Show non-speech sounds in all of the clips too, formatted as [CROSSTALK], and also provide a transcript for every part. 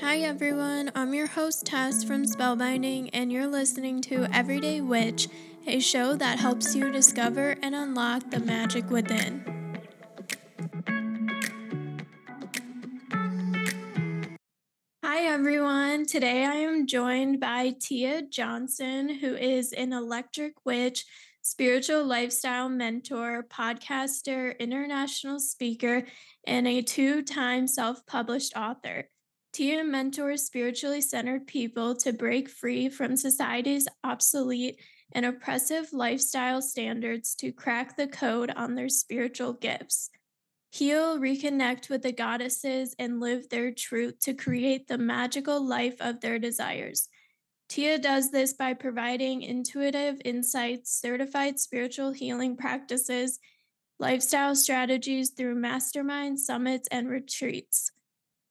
Hi everyone, I'm your host Tess from Spellbinding, and you're listening to Everyday Witch, a show that helps you discover and unlock the magic within. Hi everyone, today I am joined by Tia Johnson, who is an eclectic witch, spiritual lifestyle mentor, podcaster, international speaker, and a two time self published author. Tia mentors spiritually centered people to break free from society's obsolete and oppressive lifestyle standards to crack the code on their spiritual gifts. Heal, reconnect with the goddesses, and live their truth to create the magical life of their desires. Tia does this by providing intuitive insights, certified spiritual healing practices, lifestyle strategies through mastermind summits and retreats.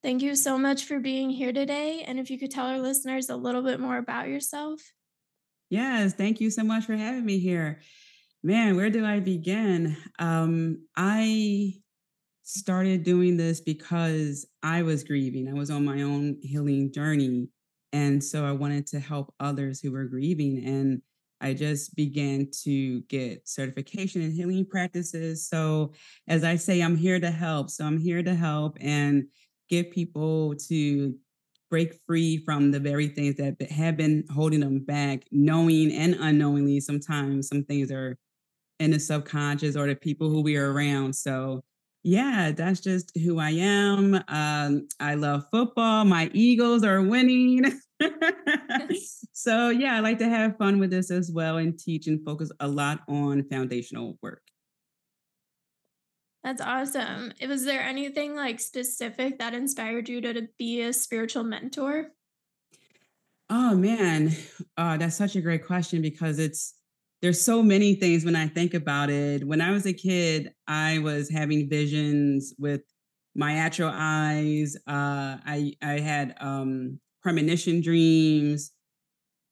Thank you so much for being here today. And if you could tell our listeners a little bit more about yourself. Yes, thank you so much for having me here. Man, where do I begin? Um, I started doing this because I was grieving. I was on my own healing journey. And so I wanted to help others who were grieving. And I just began to get certification in healing practices. So, as I say, I'm here to help. So, I'm here to help. And get people to break free from the very things that have been holding them back, knowing and unknowingly. Sometimes some things are in the subconscious or the people who we are around. So, yeah, that's just who I am. Um, I love football. My Eagles are winning. [LAUGHS] so, yeah, I like to have fun with this as well and teach and focus a lot on foundational work. That's awesome. Was there anything like specific that inspired you to, to be a spiritual mentor? Oh man, uh, that's such a great question because it's there's so many things when I think about it. When I was a kid, I was having visions with my actual eyes. Uh, I I had um, premonition dreams.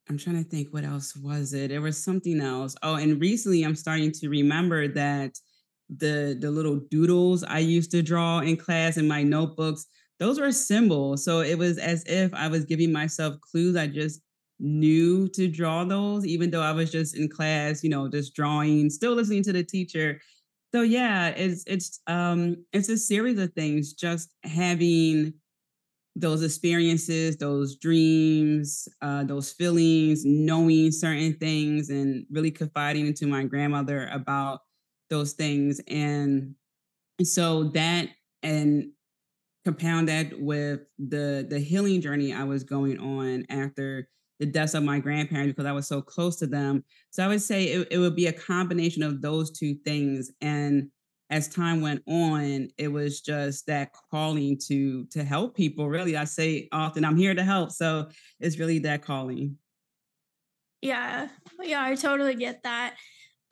I'm trying to think what else was it. There was something else. Oh, and recently I'm starting to remember that the the little doodles I used to draw in class in my notebooks, those were symbols. So it was as if I was giving myself clues. I just knew to draw those, even though I was just in class, you know, just drawing, still listening to the teacher. So yeah, it's it's um it's a series of things, just having those experiences, those dreams, uh, those feelings, knowing certain things, and really confiding into my grandmother about those things. And so that and compound that with the the healing journey I was going on after the deaths of my grandparents because I was so close to them. So I would say it, it would be a combination of those two things. And as time went on, it was just that calling to to help people. Really, I say often, I'm here to help. So it's really that calling. Yeah, yeah, I totally get that.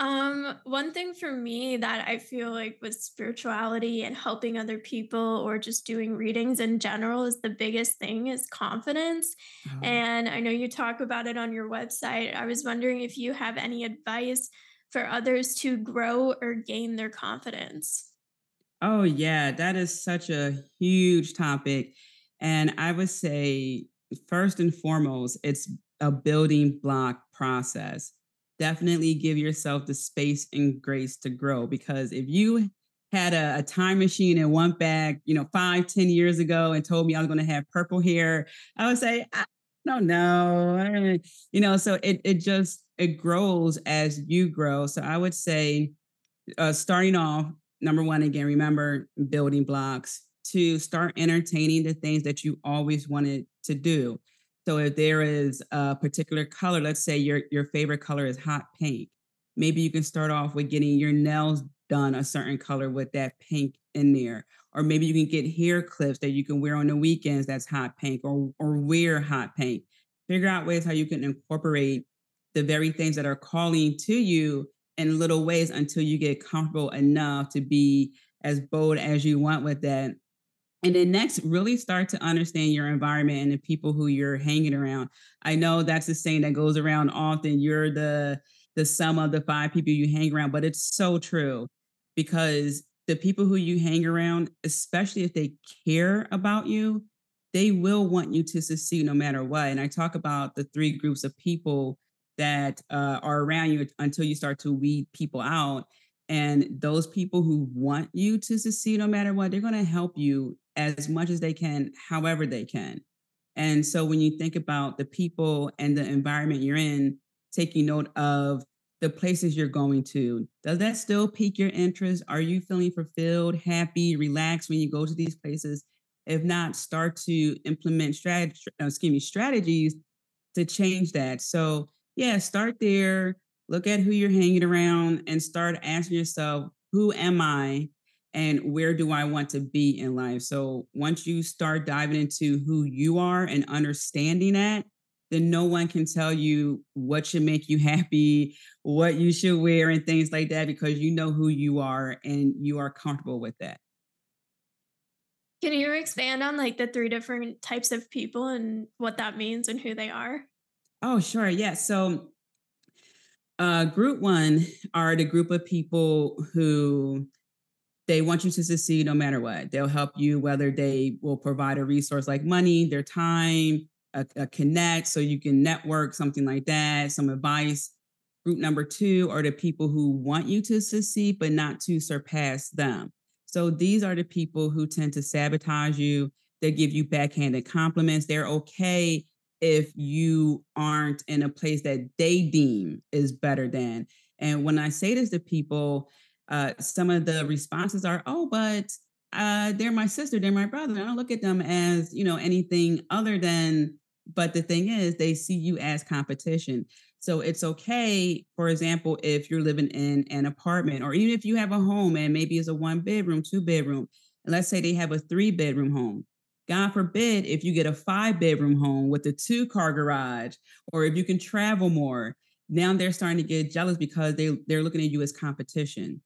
Um, one thing for me that I feel like with spirituality and helping other people or just doing readings in general is the biggest thing is confidence. Oh. And I know you talk about it on your website. I was wondering if you have any advice for others to grow or gain their confidence. Oh, yeah, that is such a huge topic. And I would say, first and foremost, it's a building block process definitely give yourself the space and grace to grow because if you had a, a, time machine and went back, you know, five, ten years ago and told me I was going to have purple hair, I would say, I don't know. You know, so it it just it grows as you grow. So I would say, uh, starting off, number one, again, remember building blocks. To start entertaining the things that you always wanted to do. So if there is a particular color, let's say your your favorite color is hot pink, maybe you can start off with getting your nails done a certain color with that pink in there. Or maybe you can get hair clips that you can wear on the weekends that's hot pink or or wear hot pink. Figure out ways how you can incorporate the very things that are calling to you in little ways until you get comfortable enough to be as bold as you want with that and then next, really start to understand your environment and the people who you're hanging around. I know that's the saying that goes around often. You're the the sum of the five people you hang around, but it's so true because the people who you hang around, especially if they care about you, they will want you to succeed no matter what. And I talk about the three groups of people that uh, are around you until you start to weed people out. And those people who want you to succeed no matter what, they're going to help you as much as they can, however they can. And so when you think about the people and the environment you're in, taking note of the places you're going to, does that still pique your interest? Are you feeling fulfilled, happy, relaxed when you go to these places? If not, start to implement strategy, uh, excuse me, strategies to change that. So yeah, start there. Look at who you're hanging around and start asking yourself, who am I and where do I want to be in life? So once you start diving into who you are and understanding that, then no one can tell you what should make you [LAUGHS] happy, what you should wear, and things like that because you know who you are and you are comfortable with that. Can you expand on like the three different types of people and what that means and who they are? Oh, sure. Yeah. So, uh, group one are the group of people who they want you to succeed no matter what. They'll help you, whether they will provide a resource like money, their time, a, a connect so you can network, something like that, some advice. Group number two are the people who want you to succeed, but not to surpass them. So these are the people who tend to sabotage you. They give you backhanded compliments. They're okay if you aren't in a place that they deem is better than. And when I say this to people, uh, some of the responses are, "Oh, but uh, they're my sister, they're my brother. I don't look at them as you know anything other than." But the thing is, they see you as competition. So it's okay, for example, if you're living in an apartment, or even if you have a home and maybe it's a one bedroom, two bedroom, and let's say they have a three bedroom home God forbid if you get a five bedroom home with a two car garage, or if you can travel more, now they're starting to get jealous because they, they're looking at you as competition.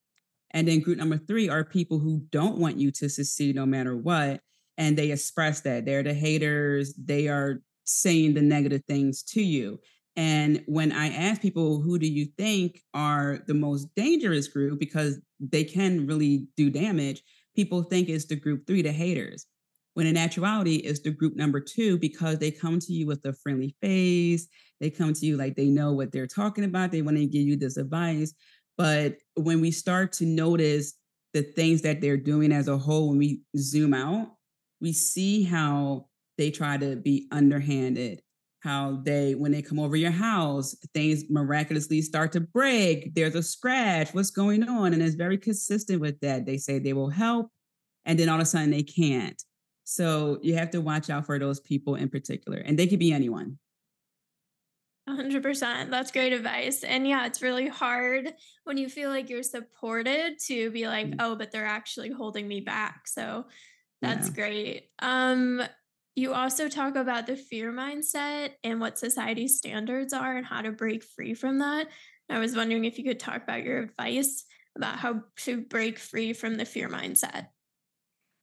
And then group number three are people who don't want you to succeed no matter what. And they express that. They're the haters. They are saying the negative things to you. And when I ask people, who do you think are the most dangerous group, because they can really do damage, people think it's the group three, the haters when in actuality it's the group number two because they come to you with a friendly face they come to you like they know what they're talking about they want to give you this advice. But when we start to notice the things that they're doing as a whole when we zoom out we see how they try to be underhanded how they when they come over your house things miraculously start to break there's a scratch what's going on? And it's very consistent with that. They say they will help and then all of a sudden they can't so you have to watch out for those people in particular, and they could be anyone. 100%. That's great advice. And yeah, it's really hard when you feel like you're supported to be like, mm-hmm. oh, but they're actually holding me back. So that's yeah. great. Um, you also talk about the fear mindset and what society's standards are and how to break free from that. I was wondering if you could talk about your advice about how to break free from the fear mindset.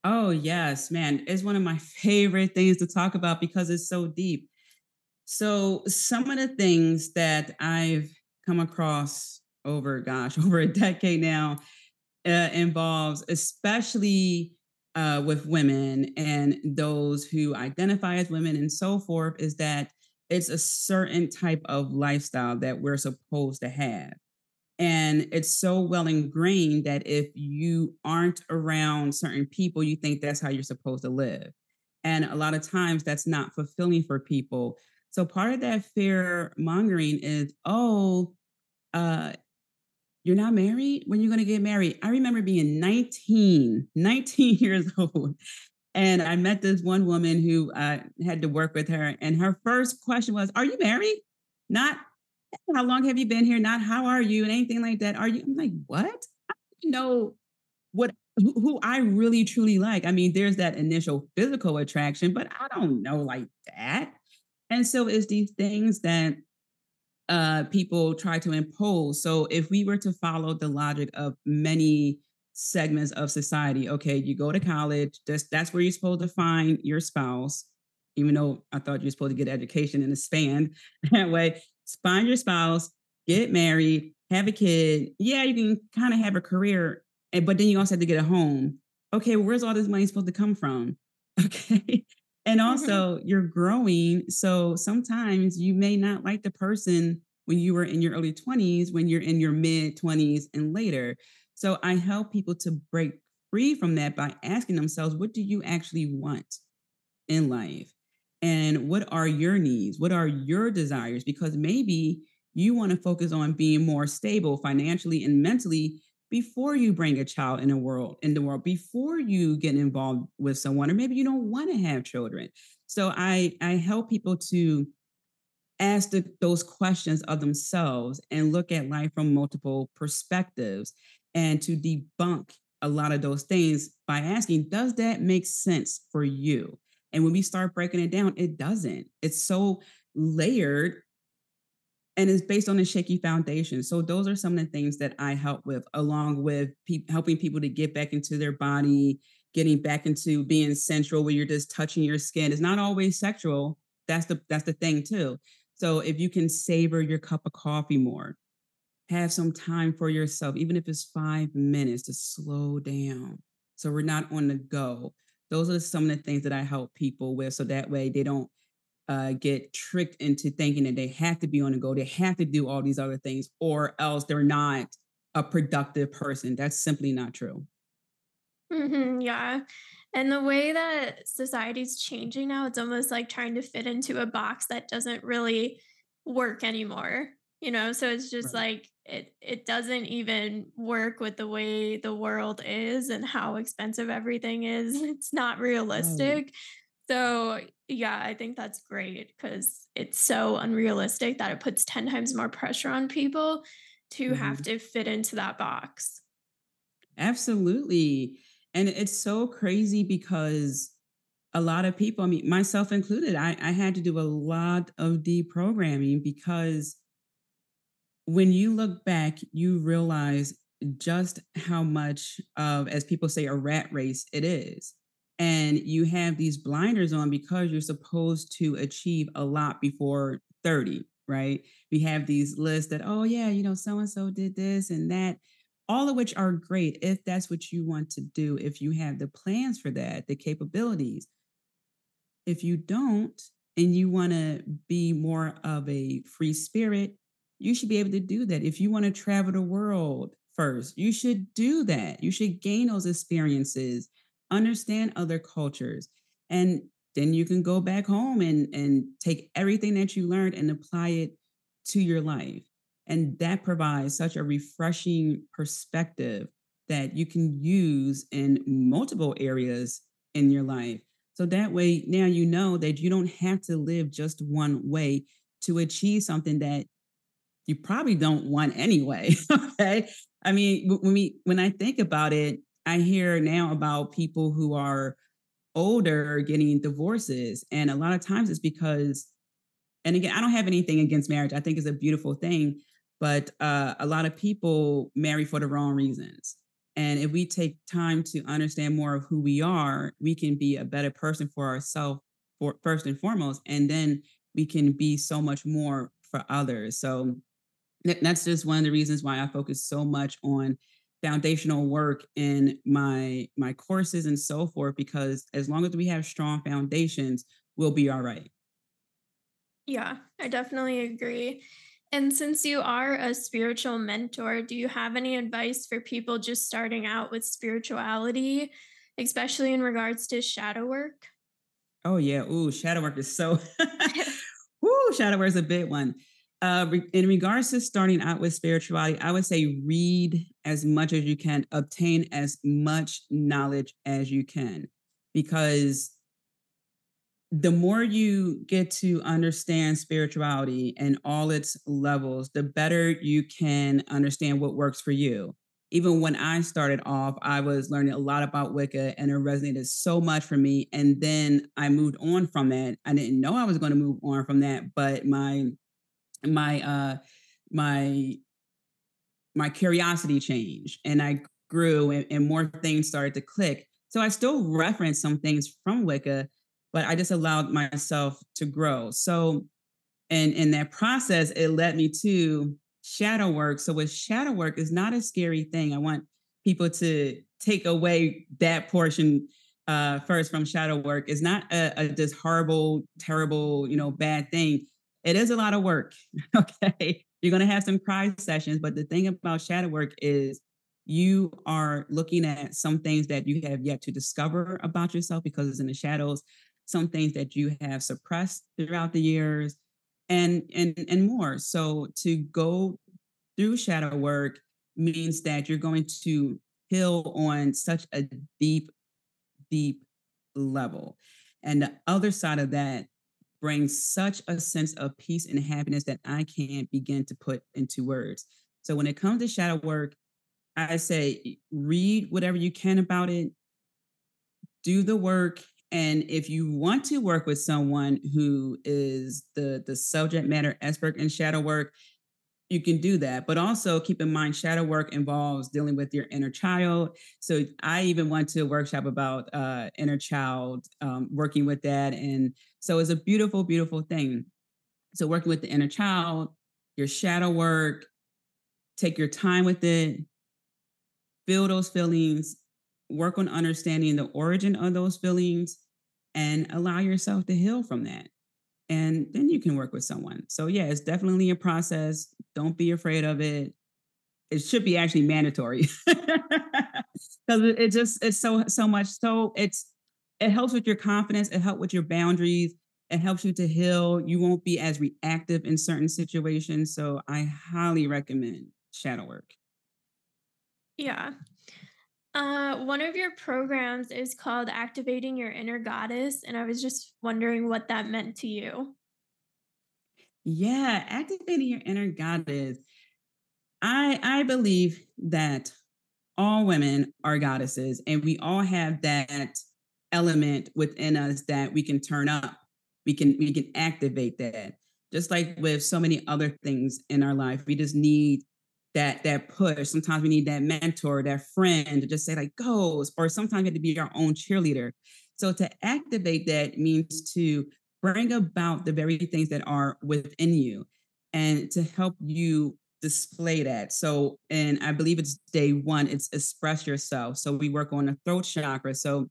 Oh, yes, man. It's one of my favorite things to talk about because it's so deep. So, some of the things that I've come across over, gosh, [LAUGHS] over a decade now uh, involves, especially uh, with women and those who identify as women and so forth, is that it's a certain type of lifestyle that we're supposed to have. And it's so well ingrained that if you aren't around certain people, you think that's how you're supposed to live. And a lot of times that's not fulfilling for people. So part of that fear mongering is, oh, uh, you're not married? When are you're going to get married? I remember being 19, [LAUGHS] 19 years [LAUGHS] old. And I met this one woman who uh, had to work with her. And her first question was, Are you married? Not how long have you been here? Not how are you and anything like that. Are you? I'm like, what? I know what who I really truly like. I mean, there's that initial physical attraction, but I don't know like that. And so it's these things that uh people try to impose. So if we were to follow the logic of many segments of society, okay, you go to college, that's that's where you're supposed to find your spouse even though I thought you were supposed to get education in a span [LAUGHS] that way find your spouse, get married, have a kid. Yeah, you can kind of have a career, but then you also have to get a home. Okay, where's all this money supposed to come from? [LAUGHS] Okay. and also mm-hmm. you're growing. So sometimes you may not like the person when you were in your early 20s, when you're in your mid 20s and later. So I help people to break free from that by asking themselves, what do you actually want in life? And what are your needs? What are your desires? Because maybe you want to focus on being more stable financially and mentally before you bring a child in the world in the world before you get involved with someone or maybe you don't want to have children so i i help people to ask the, those questions of themselves and look at life from multiple perspectives and to debunk a lot of those things by asking does that make sense for you and when we start breaking it down it doesn't it's so layered and it's based on a shaky foundation. So those are some of the things that I help with, along with pe- helping people to get back into their body, getting back into being central where you're just touching your skin. It's not always sexual. That's the that's the thing too. So if you can savor your cup of coffee more, have some time for yourself, even if it's five minutes, to slow down. So we're not on the go. Those are some of the things that I help people with, so that way they don't uh, get tricked into thinking that they have to be on the go, they have to do all these other things, or else they're not a productive person. That's simply not true. Mm-hmm, yeah. And the way that society's changing now, it's almost like trying to fit into a box that doesn't really work anymore. You know, so it's just right. like it it doesn't even work with the way the world is and how expensive everything is. [LAUGHS] It's not realistic. Right. So, yeah, I think that's great because it's so unrealistic that it puts 10 times more pressure on people to mm-hmm. have to fit into that box. Absolutely. And it's so crazy because a lot of people, I mean, myself included, I, I had to do a lot of deprogramming because when you look back, you realize just how much of, as people say, a rat race it is. And you have these blinders on because you're supposed to achieve a lot before 30 right? We have these lists that oh yeah you know so and so did this and that all of which are great if that's what you want to do if you have the plans for that the capabilities. If you don't and you want to be more of a free spirit you should be able to do that if you want to travel the world first. You should do that. You should gain those experiences understand other cultures and then you can go back home and and take everything that you learned and apply it to your life. And that provides such a refreshing perspective that you can use in multiple areas in your life. So that way now you know that you don't have to live just one way to achieve something that you probably don't want anyway [LAUGHS] okay i mean when we when i think about it I hear now about people who are older getting divorces. And a lot of times it's because, and again, I don't have anything against marriage. I think it's a beautiful thing, but uh, a lot of people marry for the wrong reasons. And if we take time to understand more of who we are, we can be a better person for ourselves for first and foremost, and then we can be so much more for others. So that's just one of the reasons why I focus so much on foundational work in my my courses and so forth because as long as we have strong foundations we'll be all right. Yeah i definitely agree. And since you are a spiritual mentor do you have any advice for people just starting out with spirituality especially in regards to shadow work? Oh yeah. Ooh shadow work is so [LAUGHS] [LAUGHS] ooh shadow work is a big one uh, in regards to starting out with spirituality, I would say read as much as you can, obtain as much knowledge as you can, because the more you get to understand spirituality and all its levels, the better you can understand what works for you. Even when I started off, I was learning a lot about Wicca and it resonated so much for me. And then I moved on from that. I didn't know I was going to move on from that, but my my uh my my curiosity changed and I grew and, and more things started to click. So I still reference some things from Wicca, but I just allowed myself to grow. So and in that process, it led me to shadow work. So with shadow work is not a scary thing. I want people to take away that portion uh, first from shadow work is not a, a this horrible, terrible, you know, bad thing. It is a lot of work. [LAUGHS] Okay. You're going to have some cry sessions. But the thing about shadow work is you are looking at some things that you have yet to discover about yourself because it's in the shadows, some things that you have suppressed throughout the years, and and and more. So to go through shadow work means that you're going to heal on such a deep, deep level. And the other side of that brings such a sense of peace and happiness that I can't begin to put into words. So when it comes to shadow work, I say read whatever you can about it, do the work. And if you want to work with someone who is the, the subject matter expert in shadow work, you can do that. But also keep in mind, shadow work involves dealing with your inner child. So I even went to a workshop about uh, inner child, um, working with that. And so it's a beautiful, beautiful thing. So working with the inner child, your shadow work, take your time with it, feel those feelings, work on understanding the origin of those feelings, and allow yourself to heal from that and then you can work with someone. So yeah, it's definitely a process. Don't be afraid of it. It should be actually mandatory [LAUGHS] because it, just it's so so much. So it's it helps with your confidence. It helps with your boundaries. It helps you to heal. You won't be as reactive in certain situations. So I highly recommend shadow work. Yeah. Uh, one of your programs is called Activating Your Inner Goddess. And I was just wondering what that meant to you. Yeah, activating your inner goddess. I I believe that all women are goddesses and we all have that element within us that we can turn up. We can we can activate that. Just like with so many other things in our life, we just need that that push. Sometimes we need that mentor, that friend to just say like goes, or sometimes we have to be our own cheerleader. So to activate that means to bring about the very things that are within you and to help you display that. So, and I believe it's day one, it's express yourself. So we work on the throat chakra. So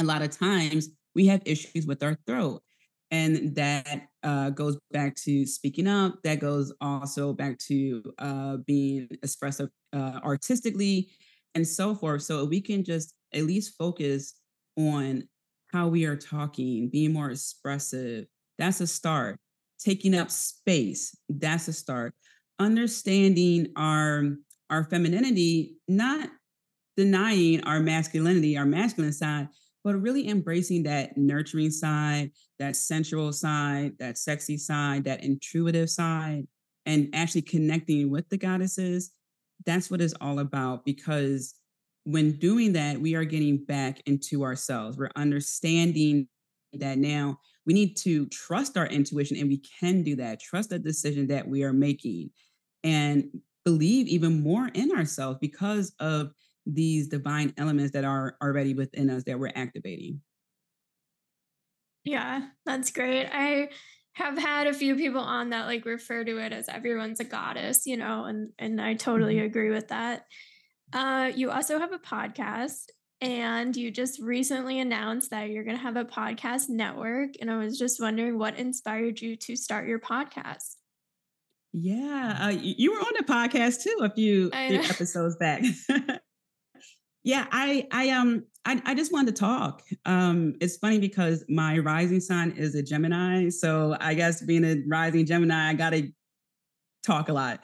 a lot of times we have issues with our throat and that uh, goes back to speaking up that goes also back to uh, being expressive uh, artistically and so forth so we can just at least focus on how we are talking being more expressive that's a start taking up space that's a start understanding our our femininity not denying our masculinity our masculine side but really embracing that nurturing side, that sensual side, that sexy side, that intuitive side, and actually connecting with the goddesses. That's what it's all about because when doing that, we are getting back into ourselves. We're understanding that now we need to trust our intuition and we can do that. Trust the decision that we are making and believe even more in ourselves because of these divine elements that are already within us that we're activating. Yeah, that's great. I have had a few people on that like refer to it as everyone's a goddess, you know, and and I totally mm-hmm. agree with that. Uh, you also have a podcast and you just recently announced that you're going to have a podcast network and I was just wondering what inspired you to start your podcast. Yeah, uh, you were on the podcast too a few, few episodes back. [LAUGHS] Yeah, I I um I, I just wanted to talk. Um, it's funny because my rising sign is a Gemini, so I guess being a rising Gemini, I gotta talk a lot.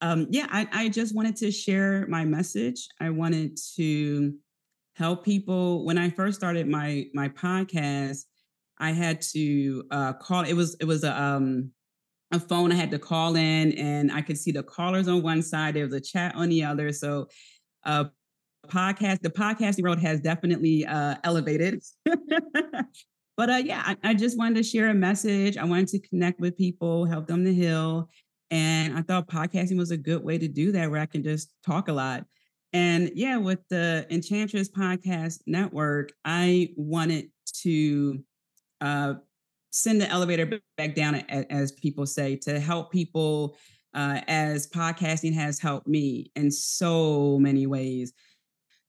Um, yeah, I, I just wanted to share my message. I wanted to help people. When I first started my my podcast, I had to uh, call. It was it was a um a phone I had to call in, and I could see the callers on one side. There was a chat on the other. So uh, podcast, the podcasting world has definitely uh, elevated. [LAUGHS] but uh, yeah, I, I, just wanted to share a message. I wanted to connect with people, help them to heal. And I thought podcasting was a good way to do that, where I can just talk a lot. And yeah, with the Enchantress Podcast Network, I wanted to uh, send the elevator back down, as people say, to help people uh, as podcasting has helped me in so many ways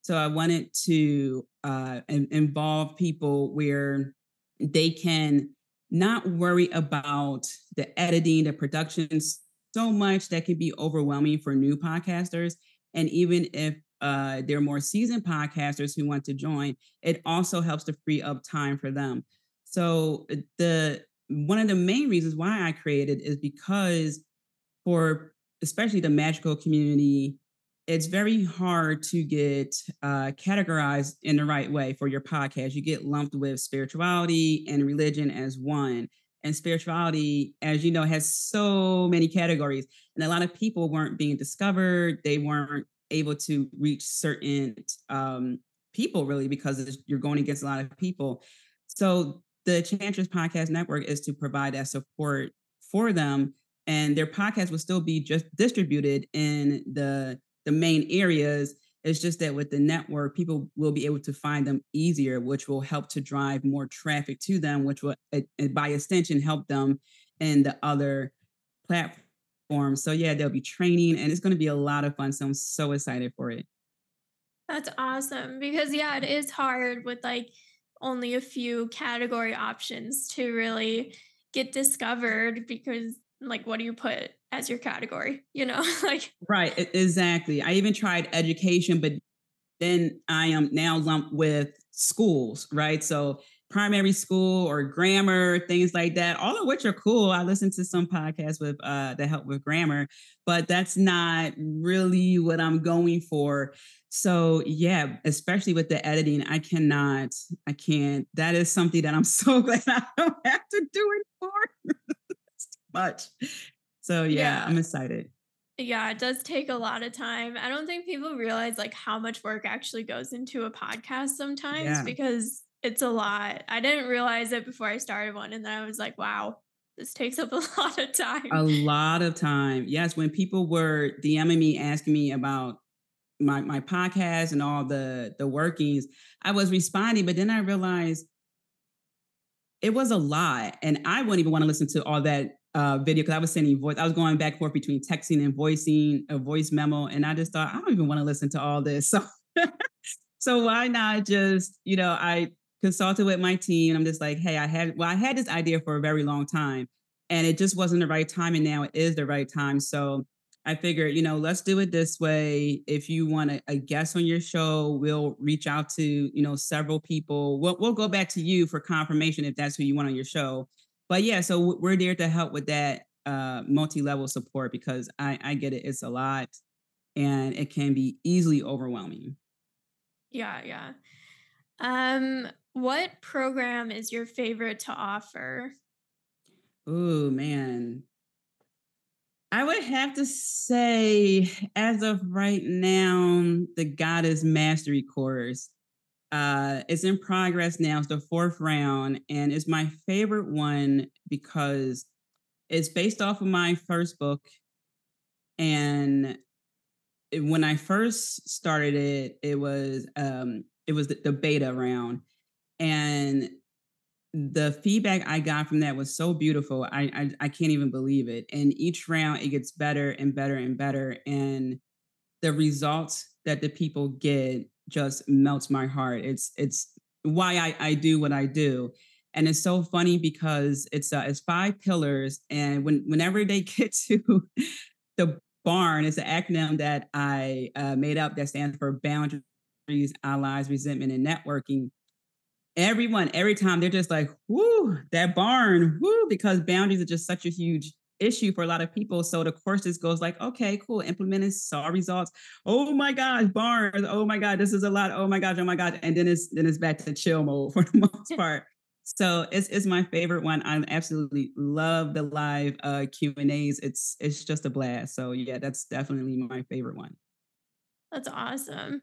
So I wanted to uh, involve people where they can not worry about the editing, the production so much that can be overwhelming for new podcasters. And even if uh, they're more seasoned podcasters who want to join, it also helps to free up time for them. So uh, the one of the main reasons why I created is because for especially the magical community, it's very hard to get uh, categorized in the right way for your podcast. You get lumped with spirituality and religion as one. And spirituality, as you know, has so many categories. And a lot of people weren't being discovered. They weren't able to reach certain um, people really because you're going against a lot of people. So the Enchantress Podcast Network is to provide that support for them. And their podcast will still be just distributed in the the main areas. It's just that with the network, people will be able to find them easier, which will help to drive more traffic to them, which will, by extension, help them in the other platforms. So, yeah, there'll be training and it's going to be a lot of fun. So, I'm so excited for it. That's awesome because, yeah, it is hard with like only a few category options to really get discovered because, like, what do you put as your category, you know, [LAUGHS] like right, exactly. I even tried education, but then I am now lumped with schools, right? So primary school or grammar, things like that, all of which are cool. I listen to some podcasts with uh that help with grammar, but that's not really what I'm going for. So yeah, especially with the editing, I cannot, I can't. That is something that I'm [LAUGHS] so glad I don't have to do anymore. [LAUGHS] much. So yeah, yeah, I'm excited. Yeah, it does take a lot of time. I don't think people realize like how much work actually goes into a podcast sometimes yeah. because it's a lot. I didn't realize it before I started one and then I was like, wow, this takes up a [LAUGHS] lot of time. A lot of time. Yes, when people were DMing me asking me about my my podcast and all the the workings, I was responding, but then I realized it was a lot and I wouldn't even want to listen to all that uh, video because I was sending voice. I was going back and forth between texting and voicing a voice memo, and I just thought I don't even want to listen to all this. [LAUGHS] So, so why not just you know I consulted with my team. I'm just like, hey, I had well, I had this idea for a very long time, and it just wasn't the right time, and now it is the right time. So I figured, you know, let's do it this way. If you want a, a guest on your show, we'll reach out to you know several people. We'll, we'll go back to you for confirmation if that's who you want on your show but yeah, so we're there to help with that uh, multi-level support because I, I get it. It's a lot and it can be easily overwhelming. Yeah, yeah. Um, what program is your favorite to offer? Oh man. I would have to say, as of right now, the Goddess Mastery course. Uh, it's in progress now. It's the fourth round, and it's my favorite one because it's based off of my first book. And when I first started it, it was um, it was the, the beta round, and the feedback I got from that was so beautiful. I, I I can't even believe it. And each round, it gets better and better and better, and the results that the people get just melts my heart. It's it's why I, I do what I do. And it's so funny because it's uh, it's five pillars, and when whenever they [LAUGHS] get to the barn, it's an acronym that I uh, made up that stands for boundaries, allies, resentment, and networking. Everyone, every time they're just like, "Whoo, that barn, whoo," because boundaries are just such a huge issue for a lot of people. So the course just goes like, okay, cool, implemented, saw results. Oh my gosh, bars. Oh my God, this is a lot. Oh my gosh, oh my God. And then it's then it's back to chill mode [LAUGHS] for the most [LAUGHS] part. So it's it's my favorite one. I absolutely love the live uh, Q and A's. It's it's just a blast. So yeah, that's definitely my favorite one. That's awesome.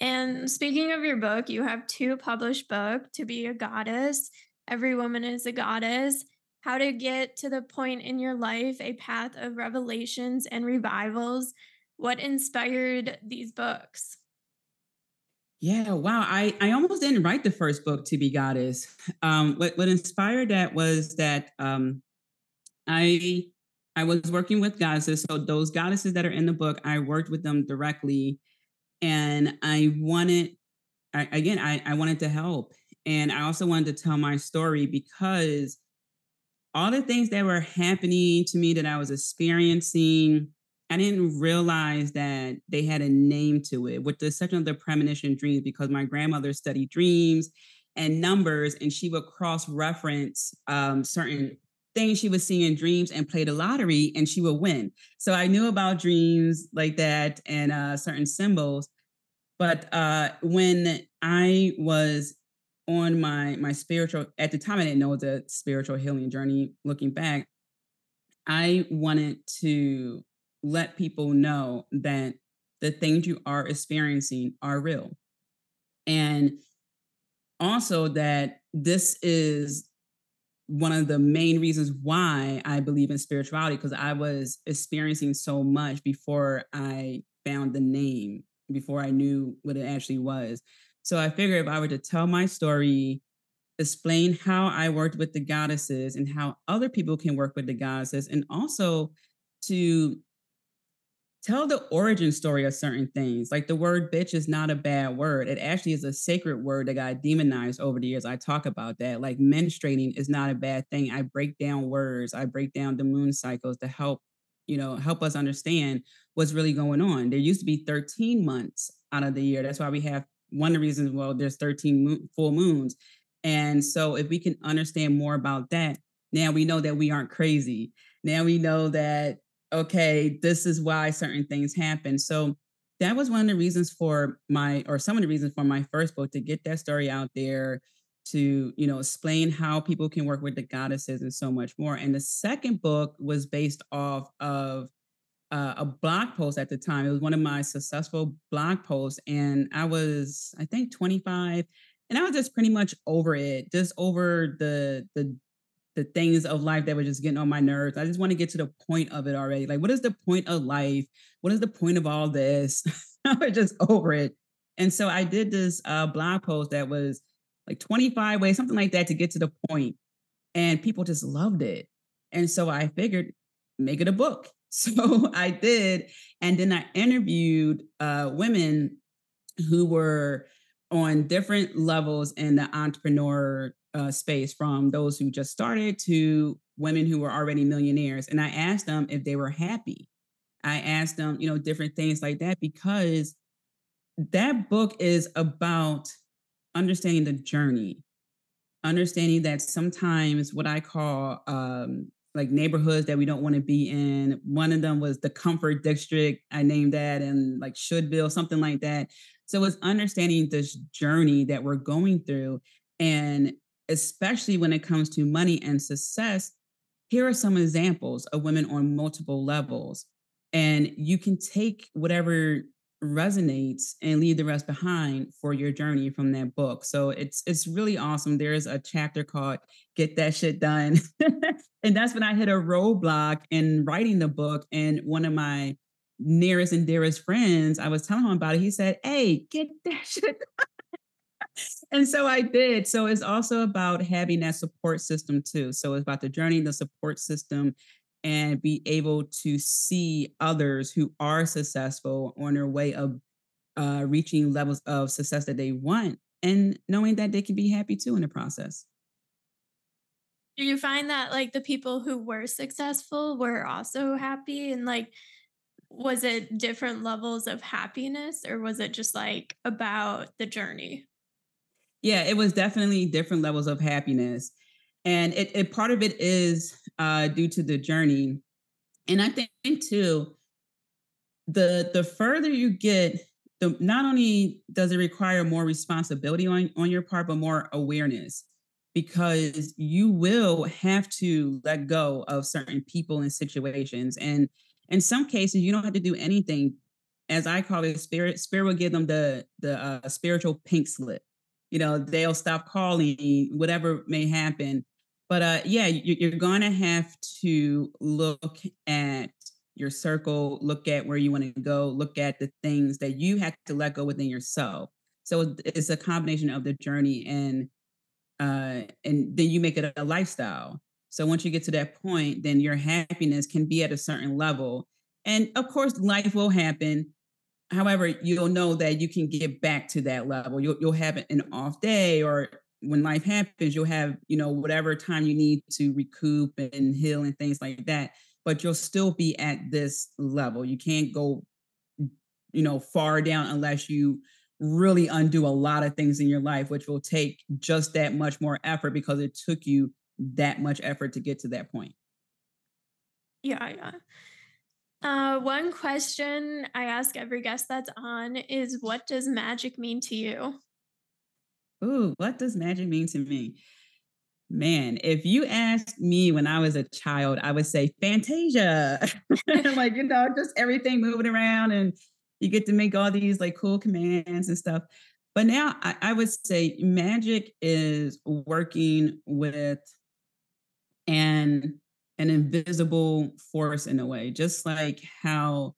And speaking of your book, you have two published book, To Be a Goddess, Every Woman is a Goddess, how to get to the point in your life, a path of revelations and revivals. What inspired these books? Yeah, wow. I, I almost didn't write the first book to be goddess. Um, what, what inspired that was that um, I I was working with goddesses. So those goddesses that are in the book, I worked with them directly. And I wanted, I, again, I, I wanted to help. And I also wanted to tell my story because all the things that were happening to me that I was experiencing, I didn't realize that they had a name to it, with the exception of the premonition dreams, because my grandmother studied dreams and numbers, and she would cross reference um, certain things she was seeing in dreams and play the lottery, and she would win. So I knew about dreams like that and uh, certain symbols. But uh, when I was on my my spiritual at the time, I didn't know it was a spiritual healing journey. Looking back, I wanted to let people know that the things you are experiencing are real. And also that this is one of the main reasons why I believe in spirituality because I was experiencing so much before I found the name, before I knew what it actually was. So I figured if I were to tell my story, explain how I worked with the goddesses and how other people can work with the goddesses, and also to tell the origin story of certain things. Like the word bitch is not a bad word. It actually is a sacred word that got demonized over the years. I talk about that. Like menstruating is not a bad thing. I break down words, I break down the moon cycles to help, you know, help us understand what's really going on. There used to be 13 months out of the year. That's why we have one of the reasons, well, there's 13 mo- full moons. And so if we can understand more about that, now we know that we aren't crazy. Now we know that okay, this is why certain things happen. So that was one of the reasons for my, or some of the reasons for my first book to get that story out there, to you know explain how people can work with the goddesses and so much more. And the second book was based off of uh, a blog post at the time. It was one of my successful blog posts, and I was, I think, 25, and I was just pretty much over it, just over the the the things of life that were just getting on my nerves. I just want to get to the point of it already. Like, what is the point of life? What is the point of all this? [LAUGHS] I was just over it. And so I did this uh, blog post that was like 25 ways, something like that, to get to the. And people just loved it. And so I figured, make it a book. So [LAUGHS] I did. And then I interviewed uh, women who were on different levels in the entrepreneur uh, space from those who just started to women who were already millionaires. And I asked them if they were happy. I asked them, you know, different things like that because that book is about understanding the journey, understanding that sometimes what I call um, like neighborhoods that we don't want to be in. One of them was the Comfort District. I named that, and like Shouldville, something like that. So it's understanding this journey that we're going through and especially when it comes to money and success, here are some examples of women on multiple levels. And you can take whatever resonates and leave the rest behind for your journey from that book. So it's it's really awesome. There's a chapter called Get That Shit Done. [LAUGHS] and that's when I hit a roadblock in writing the book. And one of my nearest and dearest friends, I was telling him about it. He said, Hey, get [LAUGHS] that shit done and so I did. So it's also about having that support system too. So it's about the journey, the support system, and be able to see others who are successful on their way of uh, reaching levels of success that they want, and knowing that they can be happy too in the process. Do you find that like the people who were successful were also happy and like was it different levels of happiness or was it just like about the journey? yeah, it was definitely different levels of happiness. And it, it part of it is uh, due to the journey. And I think too, the the further you get, the not only does it require more responsibility on, on your part, but more awareness because you will have to let go of certain people and situations. And in some cases, you don't have to do anything. As I call it, spirit, spirit will give them the the uh, spiritual pink slip you know they'll stop calling whatever may happen but uh yeah you're going to have to look at your circle look at where you want to go look at the things that you have to let go within yourself. So it's a combination of the journey and uh and then you make it a lifestyle. So once you get to that point then your happiness can be at a certain level. And of course life will happen. However, you'll know that you can get back to that level. You'll you'll have an off day or when life happens, you'll have, you know, whatever time you need to recoup and heal and things like that. But you'll still be at this level. You can't go, you know, far down unless you really undo a lot of things in your life, which will take just that much more effort because it took you that much effort to get to that point. Yeah, yeah. Uh, one question I ask every guest that's on is what does magic mean to you? Ooh, what does magic mean to me? Man, if you asked me when I was a child, I would say Fantasia. [LAUGHS] like, you know, just everything moving around and you get to make all these like cool commands and stuff. But now I, I would say magic is working with an an invisible force in a way, just like how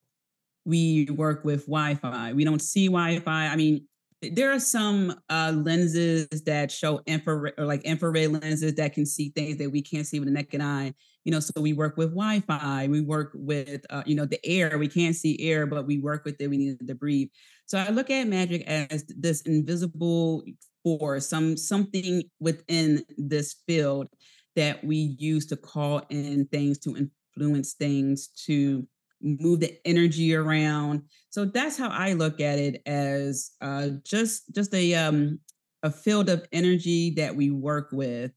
we work with Wi-Fi. We don't see Wi-Fi. I mean, there are some uh, lenses that show infrared or like infrared lenses that can see things that we can't see with the naked eye you know so we work with wi-fi we work with uh, you know the air we can't see air but we work with it we need to breathe. So i look at magic as this invisible force some something within this field that we use to call in things to influence things to move the energy around. So that's how I look at it as uh, just just a um, a field of energy that we work with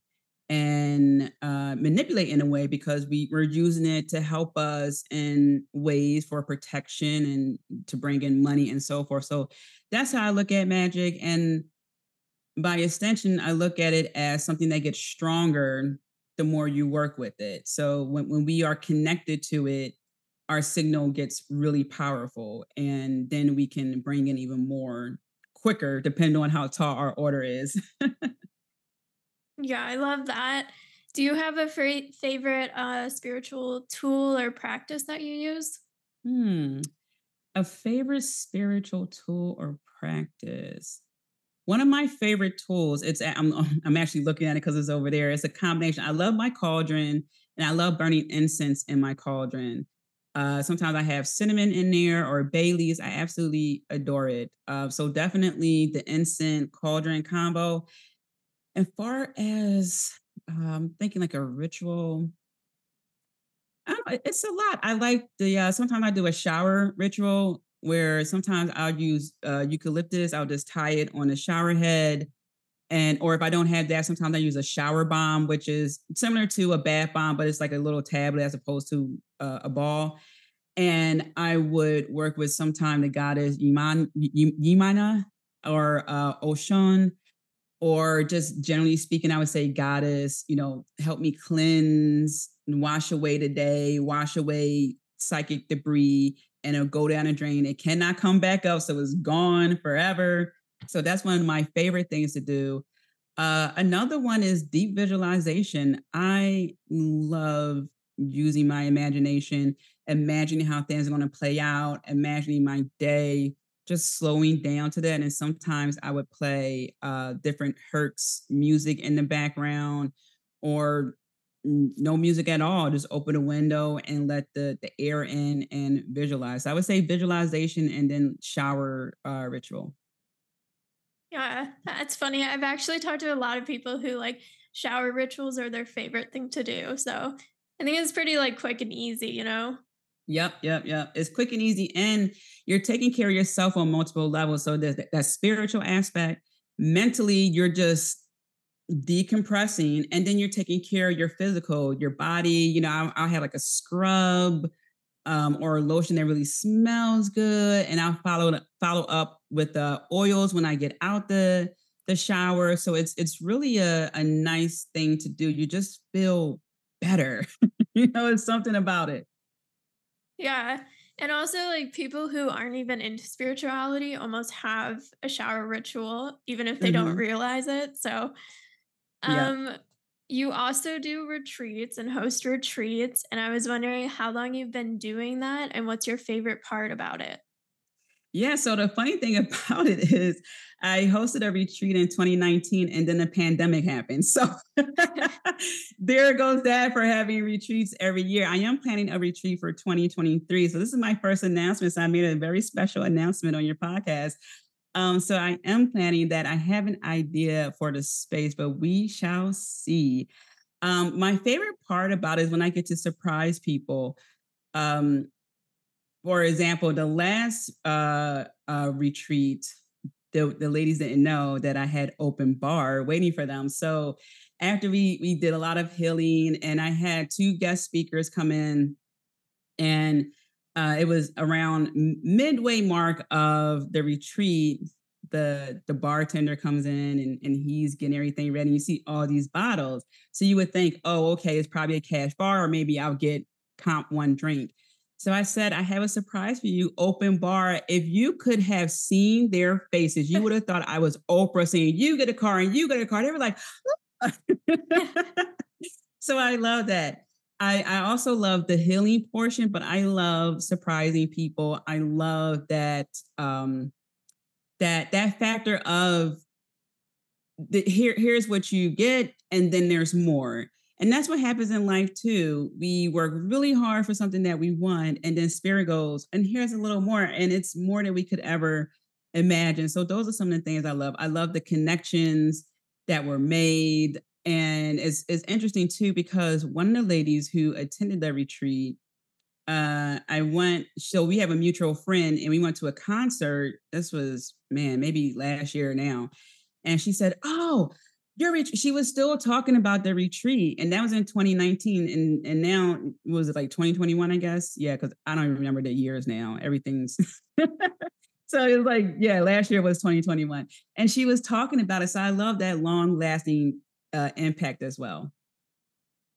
and uh, manipulate in a way because we, we're using it to help us in ways for protection and to bring in money and so forth. So that's how I look at magic. And by extension, I look at it as something that gets stronger the more you work with it. So when, when we are connected to it, our signal gets really powerful and then we can bring in even more quicker depending on how tall our order is. [LAUGHS] Yeah i love that. Do you have a favorite uh, spiritual tool or practice that you use? Hmm. A favorite spiritual tool or practice? One of my favorite tools it's i'm, [LAUGHS] I'm actually looking at it because it's over there. It's a combination i love my cauldron and i love burning incense in my cauldron uh, sometimes I have cinnamon in there or bay leaves. I absolutely adore it. Uh, so definitely the incense cauldron combo. As far as um, thinking like a ritual, know, it's a lot. I like the uh, sometimes I do a shower ritual where sometimes I'll use uh, eucalyptus. I'll just tie it on a shower head. And or if I don't have that, sometimes I use a shower bomb, which is similar to a bath bomb, but it's like a little tablet as opposed to uh, a ball. And I would work with sometime the goddess Iman, Yimana or uh, Oshun, or just generally speaking, I would say goddess, you know, help me cleanse and wash away today, wash away psychic debris, and it'll go down a drain. It cannot come back up, so it's gone forever. So that's one of my favorite things to do. Uh, another one is deep visualization. I love using my imagination, imagining how things are going to play out, imagining my day, just slowing down to that. And sometimes I would play uh, different Hertz music in the background or no music at all. Just open a window and let the, the air in and visualize. I would say visualization and then shower uh, ritual. Yeah, that's funny. I've actually talked to a lot of people who like shower rituals are their favorite thing to do. So I think it's pretty like quick and easy, you know? Yep, yep, yep. It's quick and easy. And you're taking care of yourself on multiple levels. So there's that spiritual aspect. Mentally, you're just decompressing and then you're taking care of your physical, your body. You know, I'll, I'll have like a scrub um, or a lotion that really smells good. And I'll follow follow up with the oils when I get out the the shower. So it's it's really a, a nice thing to do. You just feel better. [LAUGHS] you know, it's something about it. Yeah. And also, like people who aren't even into spirituality almost have a shower ritual, even if they mm-hmm. don't realize it. So, um, yeah. you also do retreats and host retreats. And I was wondering how long you've been doing that and what's your favorite part about it? Yeah. So the funny thing [LAUGHS] about it is, I hosted a retreat in 2019 and then the pandemic happened. So [LAUGHS] there goes that for having retreats every year. I am planning a retreat for 2023. So this is my first announcement. So I made a very special announcement on your podcast. Um, so I am planning that. I have an idea for the space, but we shall see. Um, my favorite part about it is when I get to surprise people. Um, for example, the last uh, uh, retreat, the, the ladies didn't know that I had open bar waiting for them. So after we we did a lot of healing, and I had two guest speakers come in, and uh, it was around midway mark of the retreat. The the bartender comes in and, and he's getting everything ready. And You see all these bottles, so you would think, oh, okay, it's probably a cash bar, or maybe I'll get comp one drink. So I said, I have a surprise for you, open bar. If you could have seen their faces, you would have thought I was Oprah saying, You get a car and you get a car. They were like, [LAUGHS] so I love that. I, I also love the healing portion, but I love surprising people. I love that um that that factor of the here here's what you get, and then there's more. And that's what happens in life too. We work really hard for something that we want, and then spirit goes, and here's a little more, and it's more than we could ever imagine. So those are some of the things I love. I love the connections that were made. And it's it's interesting too, because one of the ladies who attended the retreat, uh, I went, so we have a mutual friend, and we went to a concert. This was man, maybe last year now. And she said, Oh, your retreat. She was still talking about the retreat, and that was in 2019, and and now was it like 2021? I guess, yeah, because I don't even remember the years now. Everything's [LAUGHS] so it was like, yeah, last year was 2021, and she was talking about it. So I love that long lasting uh, impact as well.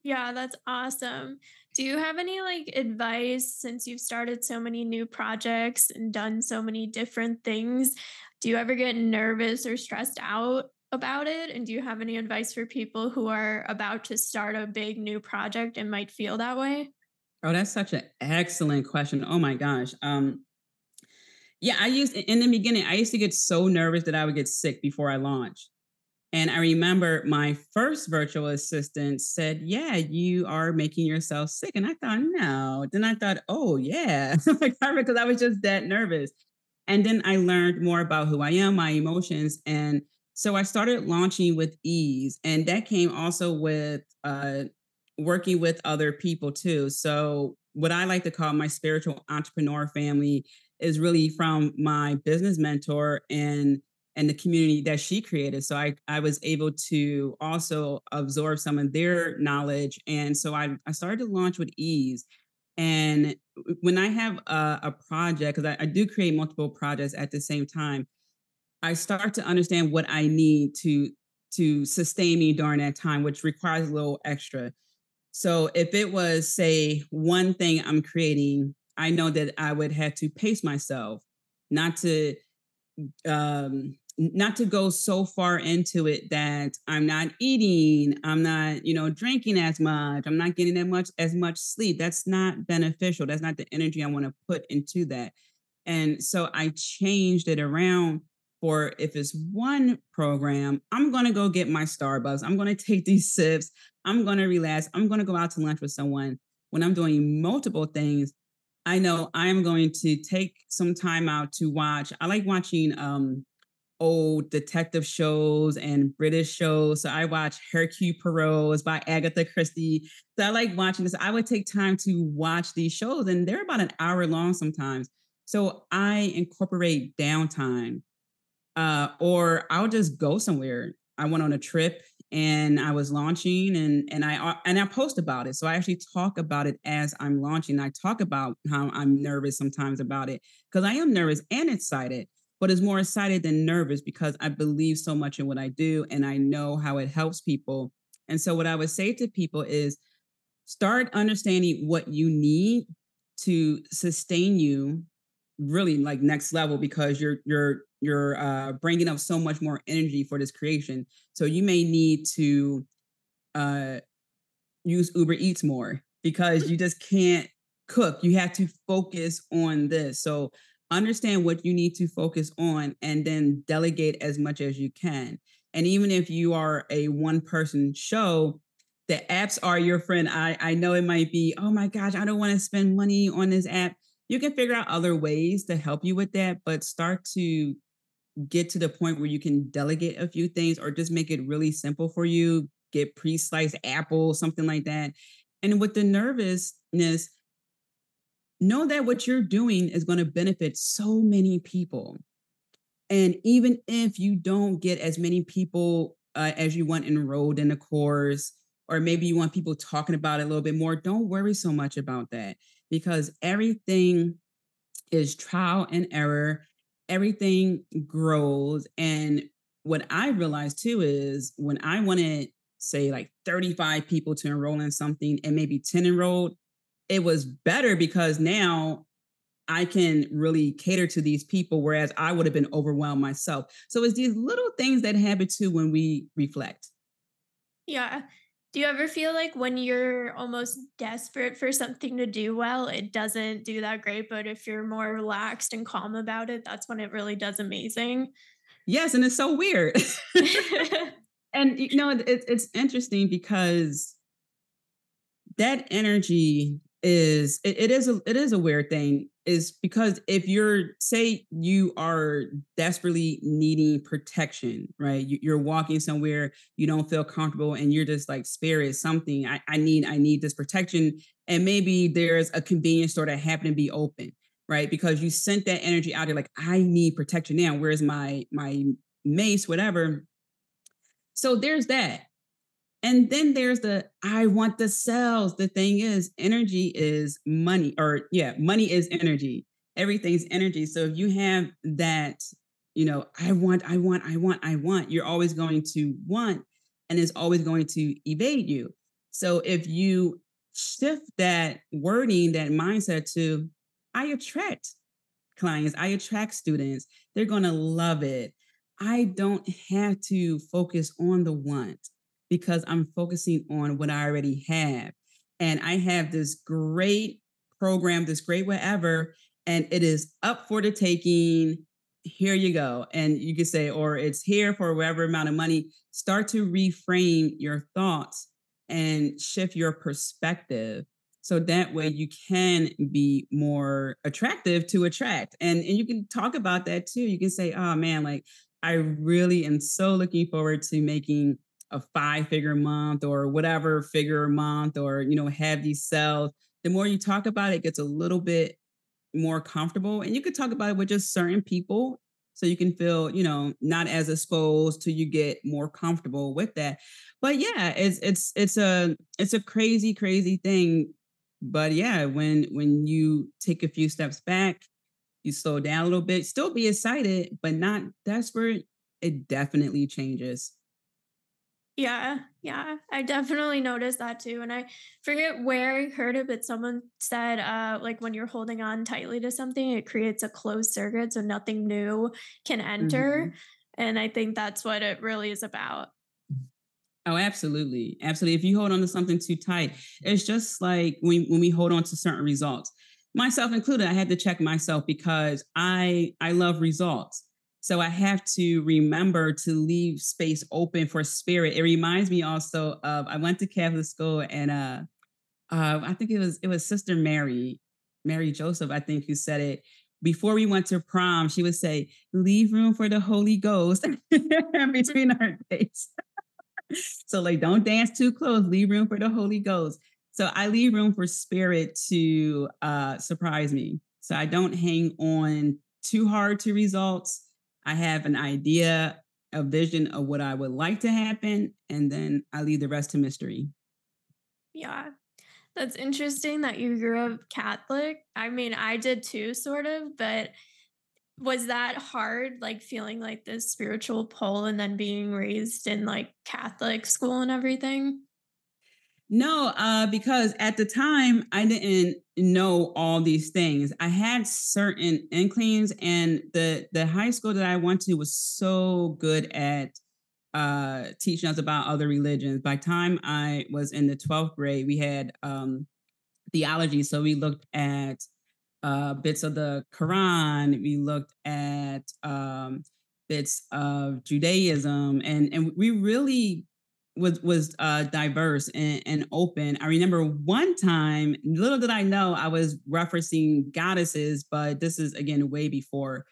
Yeah, that's awesome. Do you have any like advice since you've started so many new projects and done so many different things? Do you ever get nervous or stressed out about it? And do you have any advice for people who are about to start a big new project and might feel that way? Oh, that's such an excellent question. Oh my gosh. Um, yeah, I used in the beginning, I used to get so nervous that I would get sick before I launched. And I remember my first virtual assistant said, Yeah, you are making yourself sick. And I thought, No. Then I thought, Oh, yeah, [LAUGHS] because I was just that nervous. And then I learned more about who I am, my emotions, and so I started launching with ease, and that came also with uh, working with other people too. So what I like to call my spiritual entrepreneur family is really from my business mentor and and the community that she created. So I I was able to also absorb some of their knowledge, and so I I started to launch with ease. And when I have a, a project, because I, I do create multiple projects at the same time, I start to understand what I need to to sustain me during that time, which requires a little extra. So if it was, say, one thing I'm creating, I know that I would have to pace myself, not to um not to go so far into it that I'm not eating, I'm not, you know, drinking as much, I'm not getting that much as much sleep. That's not beneficial. That's not the energy I want to put into that. And so I changed it around for if it's one program, I'm going to go get my Starbucks. I'm going to take these [LAUGHS] sips. I'm going to relax. I'm going to go out to lunch with someone. When I'm doing multiple things, I know I'm going to take some time out to watch. I like watching um, old detective shows and British shows. So I watch Hercule Poirot by Agatha Christie. So I like watching this. I would take time to watch these shows, and they're about an hour long sometimes. So I incorporate downtime uh, or I'll just go somewhere. I went on a trip and I was launching and and I uh, and I post about it. So I actually talk about it as I'm launching. I talk about how I'm nervous sometimes about it because I am nervous and excited, but it's more excited than nervous because I believe so much in what I do and I know how it helps people. And so what I would say to people is start understanding what you need to sustain you really like next level because you're you're you're uh, bringing up so much more energy for this creation. So you may need to uh, use Uber Eats more because you just can't cook. You have to focus on this. So understand what you need to focus on and then delegate as much as you can. And even if you are a one person show, the apps are your friend. I, I know it might be, oh my gosh, I don't want to spend money on this app. You can figure out other ways to help you with that, but start to get to the point where you can delegate a few things or just make it really simple for you. Get pre sliced apple, something like that. And with the nervousness, know that what you're doing is going to benefit so many people. And even if you don't get as many people uh, as you want enrolled in the course, or maybe you want people talking about it a little bit more, don't worry so much about that because everything is trial and error. Everything grows. And what I realized too is when I wanted, say, like 35 people to enroll in something and maybe 10 enrolled, it was better because now I can really cater to these people, whereas I would have been overwhelmed myself. So it's these little things that happen too when we reflect. Yeah. Do you ever feel like when you're almost desperate for something to do well, it doesn't do that great? But if you're more relaxed and calm about it, that's when it really does amazing. Yes. And it's so weird. [LAUGHS] [LAUGHS] and, you know, it, it's interesting because that energy is it, it is a it is a weird thing is because if you're say you are desperately needing protection right? You, are walking somewhere you don't feel comfortable and you're just like spirit something I, I need i need this protection and maybe there's a convenience store that happened to be open right? Because you sent that energy out there like i need protection now where's my my mace whatever. So there's that and then there's the I want the cells. The thing is, energy is money, or yeah, money is energy. Everything's energy. So if you have that, you know, I want, I want, I want, I want, you're always going to want and it's always going to evade you. So if you shift that wording, that mindset to, I attract clients, I attract students, they're going to love it. I don't have to focus on the want because I'm focusing on what I already have. And I have this great program, this great whatever, and it is up for the taking. Here you go. And you can say, or it's here for whatever amount of money. Start to reframe your thoughts and shift your perspective. So that way you can be more attractive to attract. And, and you can talk about that too. You can say, oh man, like I really am so looking forward to making a five figure month or whatever figure month or you know have these cells the more you talk about it, it gets a little bit more comfortable and you could talk about it with just certain people so you can feel you know not as exposed till you get more comfortable with that. But yeah it's it's it's a it's a crazy crazy thing. But yeah when when you take a few steps back you slow down a little bit still be excited but not desperate it definitely changes yeah, yeah. I definitely noticed that too. And I forget where I heard it, but someone said uh like when you're holding on tightly to something, it creates a closed circuit so nothing new can enter. Mm-hmm. And I think that's what it really is about. Oh, absolutely. Absolutely. If you hold on to something too tight, it's just like when, when we hold on to certain results, myself included, I had to check myself because I I love results. So I have to remember to leave space open for spirit. It reminds me also of I went to Catholic school and uh, uh I think it was it was Sister Mary, Mary Joseph, I think, who said it. Before we went to prom, she would say, leave room for the Holy Ghost [LAUGHS] between our dates. [LAUGHS] so like don't dance too close, leave room for the Holy Ghost. So I leave room for spirit to uh surprise me. So I don't hang on too hard to results I have an idea, a vision of what I would like to happen, and then I leave the rest to mystery. Yeah. That's interesting that you grew up Catholic. I mean, I did too, sort of, but was that hard, like feeling like this spiritual pull and then being raised in like Catholic school and everything? No, uh, because at the time I didn't know all these things. I had certain inklings, and the the high school that I went to was so good at uh, teaching us about other religions. By time I was in the twelfth grade, we had um, theology, so we looked at uh, bits of the Quran. We looked at um, bits of Judaism, and and we really was was uh, diverse and, and open. I remember one time, little did I know, I was referencing goddesses, but this is again way before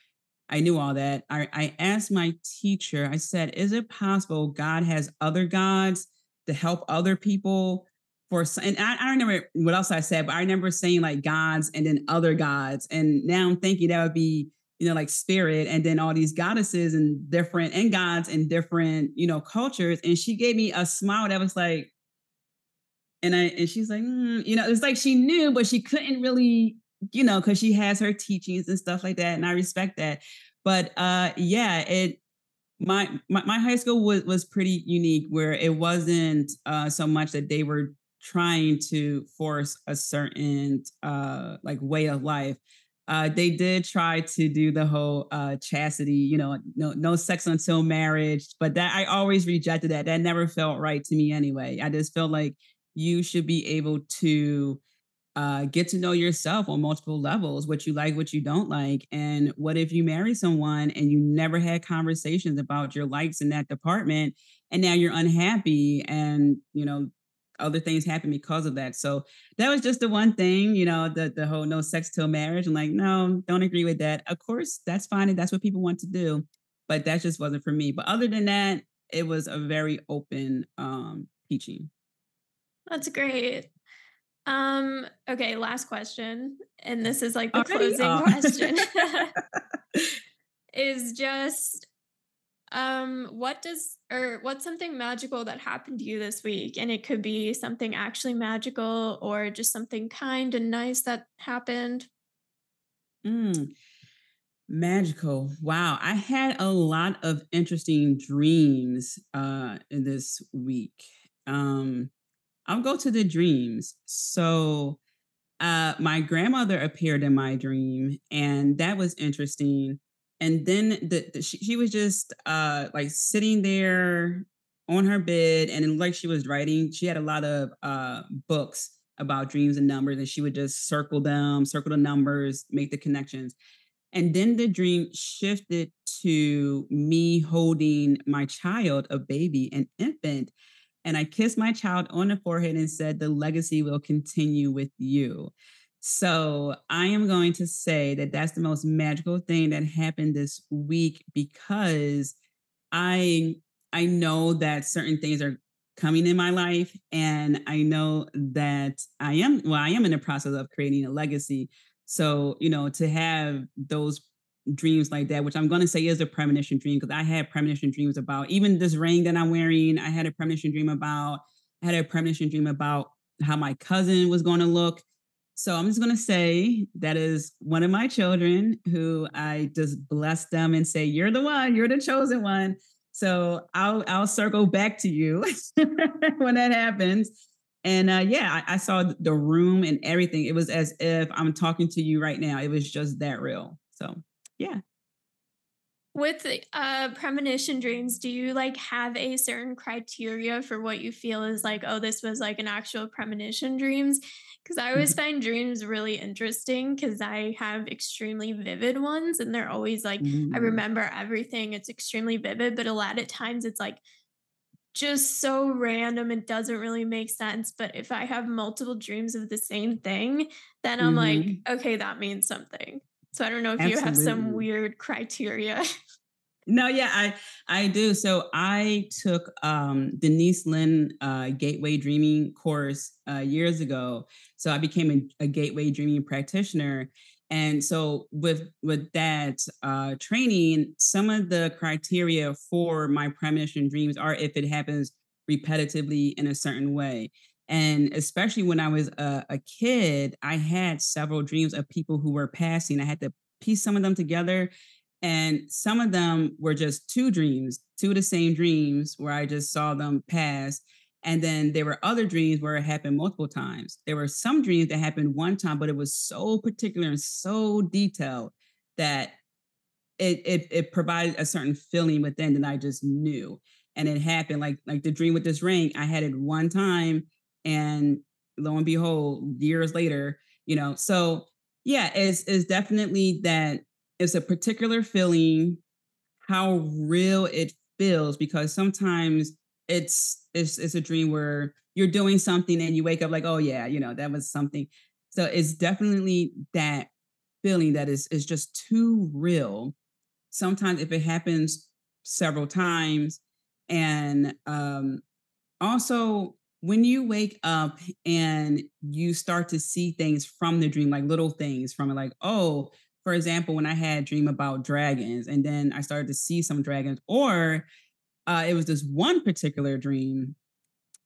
I knew all that. I, I asked my teacher, I said, "Is it possible God has other gods to help other people?" For and I, I remember what else I said, but I remember saying like gods and then other gods, and now I'm thinking that would be you know, like spirit, and then all these goddesses and different and gods and different, you know, cultures. And she gave me a smile that was like, and I and she's like, mm, you know, it's like she knew, but she couldn't really, you know, because she has her teachings and stuff like that, and I respect that. But uh, yeah, it my, my my high school was was pretty unique, where it wasn't uh, so much that they were trying to force a certain uh, like way of life uh, they did try to do the whole uh, chastity, you know, no no sex until marriage, but that I always rejected that. That never felt right to me anyway. I just felt like you should be able to uh, get to know yourself on multiple levels, what you like, what you don't like, and what if you marry someone and you never had conversations about your likes in that department, and now you're unhappy, and you know other things happen because of that. So that was just the one thing, you know, the the whole no sex till marriage. I'm like, no, don't agree with that. Of course, that's fine and that's what people want to do, but that just wasn't for me. But other than that, it was a very open um teaching. That's great. Um, okay, last question. And this is like the Already? closing oh. question. [LAUGHS] [LAUGHS] is just um what does or what's something magical that happened to you this week? And it could be something actually magical or just something kind and nice that happened. Mm, magical. Wow. I had a lot of interesting dreams uh in this week. Um i'll go to the dreams. So uh my grandmother appeared in my dream and that was interesting and then the, the she, she, was just uh like sitting there on her bed and like she was writing she had a lot of uh books about dreams and numbers and she would just circle them circle the numbers make the connections. And then the dream shifted to me holding my child a baby an infant and i kissed my child on the forehead and said the legacy will continue with you so I am going to say that that's the most magical thing that happened this week because I I know that certain things are coming in my life and I know that I am well I am in the process of creating a legacy. So, you know, to have those dreams like that, which I'm going to say is a premonition dream because I had premonition dreams about even this ring that I'm wearing. I had a premonition dream about, I had a premonition dream about how my cousin was going to look. So I'm just going to say that is one of my children who I just bless them and say, You're the one, you're the chosen one. So I'll I'll circle back to you [LAUGHS] when that happens. And uh, yeah, I, I, saw the room and everything. It was as if I'm talking to you right now. It was just that real. So yeah. With uh, premonition dreams, do you like have a certain criteria for what you feel is like, oh, this was like an actual premonition dreams? Because I always find dreams really interesting because I have extremely vivid ones and they're always like, mm-hmm. I remember everything. It's extremely vivid, but a lot of times it's like just so random. It doesn't really make sense. But if I have multiple dreams of the same thing, then I'm mm-hmm. like, okay, that means something. So I don't know if Absolutely. you have some weird criteria. No, yeah, I I do. So I took um Denise Linn uh Gateway Dreaming course uh years ago. So I became a, a gateway dreaming practitioner. And so with with that uh training, some of the criteria for my premonition dreams are if it happens repetitively in a certain way. And especially when I was a, a kid, I had several dreams of people who were passing. I had to piece some of them together and some of them were just two dreams, two of the same dreams where I just saw them pass. And then there were other dreams where it happened multiple times. There were some dreams that happened one time, but it was so particular and so detailed that it it, it provided a certain feeling within that I just knew. And it happened like like the dream with this ring. I had it one time, and lo and behold, years later, you know. So Yeah, it's, it's definitely that it's a particular feeling, how real it feels, because sometimes it's it's it's a dream where you're doing something and you wake up like, oh yeah, you know, that was something. So it's definitely that feeling that is is just too real. Sometimes if it happens several times, and um also when you wake up and you start to see things from the dream, like little things from it, like, oh, for example, when I had dream about dragons, and then I started to see some dragons, or uh, it was this one particular dream.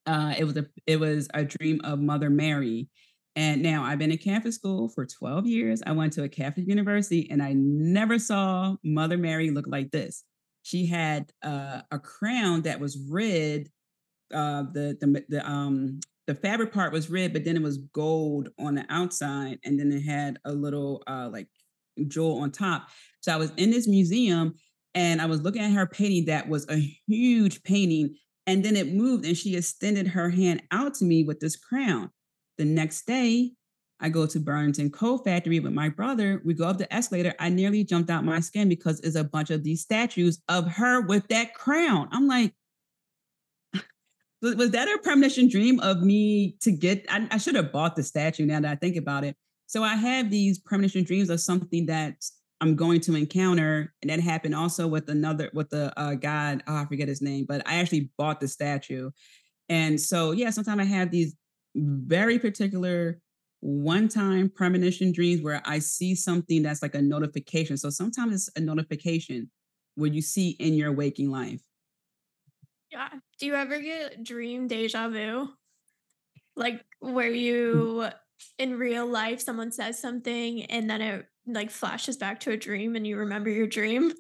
Uh, it was a it was a dream of Mother Mary. And now I've been in Catholic school for 12 years. I went to a Catholic university and I never saw Mother Mary look like this. She had uh, a crown that was red. Uh, the the the um the fabric part was red, but then it was gold on the outside, and then it had a little uh like jewel on top. So I was in this museum and I was looking at her painting that was a huge painting. And then it moved and she extended her hand out to me with this crown. The next day, I go to Burlington Coat Factory with my brother. We go up the escalator. I nearly jumped out my skin because it's a bunch of these statues of her with that crown. I'm like, [LAUGHS] was that a premonition dream of me to get? I, I should have bought the statue now that I think about it. So I have these premonition dreams of something that I'm going to encounter. And that happened also with another, with the uh, god, oh, I forget his name, but I actually bought the statue. And so, yeah, sometimes I have these very particular one time premonition dreams where I see something that's like a notification. So sometimes it's a notification where you see in your waking life. Yeah. Do you ever get dream deja vu? Like where mm. you in real life someone says something and then it like flashes back to a dream and you remember your dream.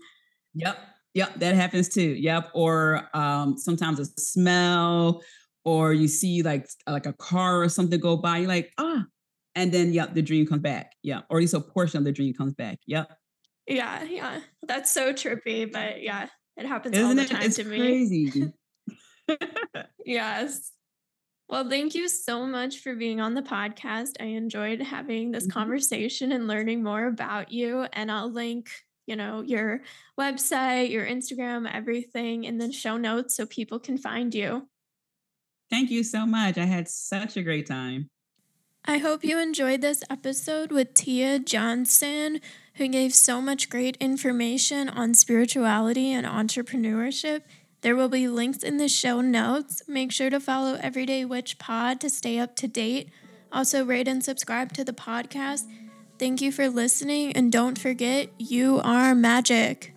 Yep. Yep, that happens too. Yep. Or um, sometimes a smell, or you see like like a car or something go by. You're like, ah, and then yep, the dream comes back. Yeah, or at least a portion of the dream comes back. Yep. Yeah, yeah, that's so trippy, but yeah, it happens Isn't all the time it? it's to crazy. me. [LAUGHS] yes. Well, thank you so much for being on the podcast. I enjoyed having this mm-hmm. conversation and learning more about you. And I'll link, you know, your website, your Instagram, everything in the show notes so people can find you. Thank you so much. I had such a great time. I hope you enjoyed this episode with Tia Johnson, who gave so much great information on spirituality and entrepreneurship. There will be links in the show notes. Make sure to follow Everyday Witch Pod to stay up to date. Also, rate and subscribe to the podcast. Thank you for listening, and don't forget, you are magic.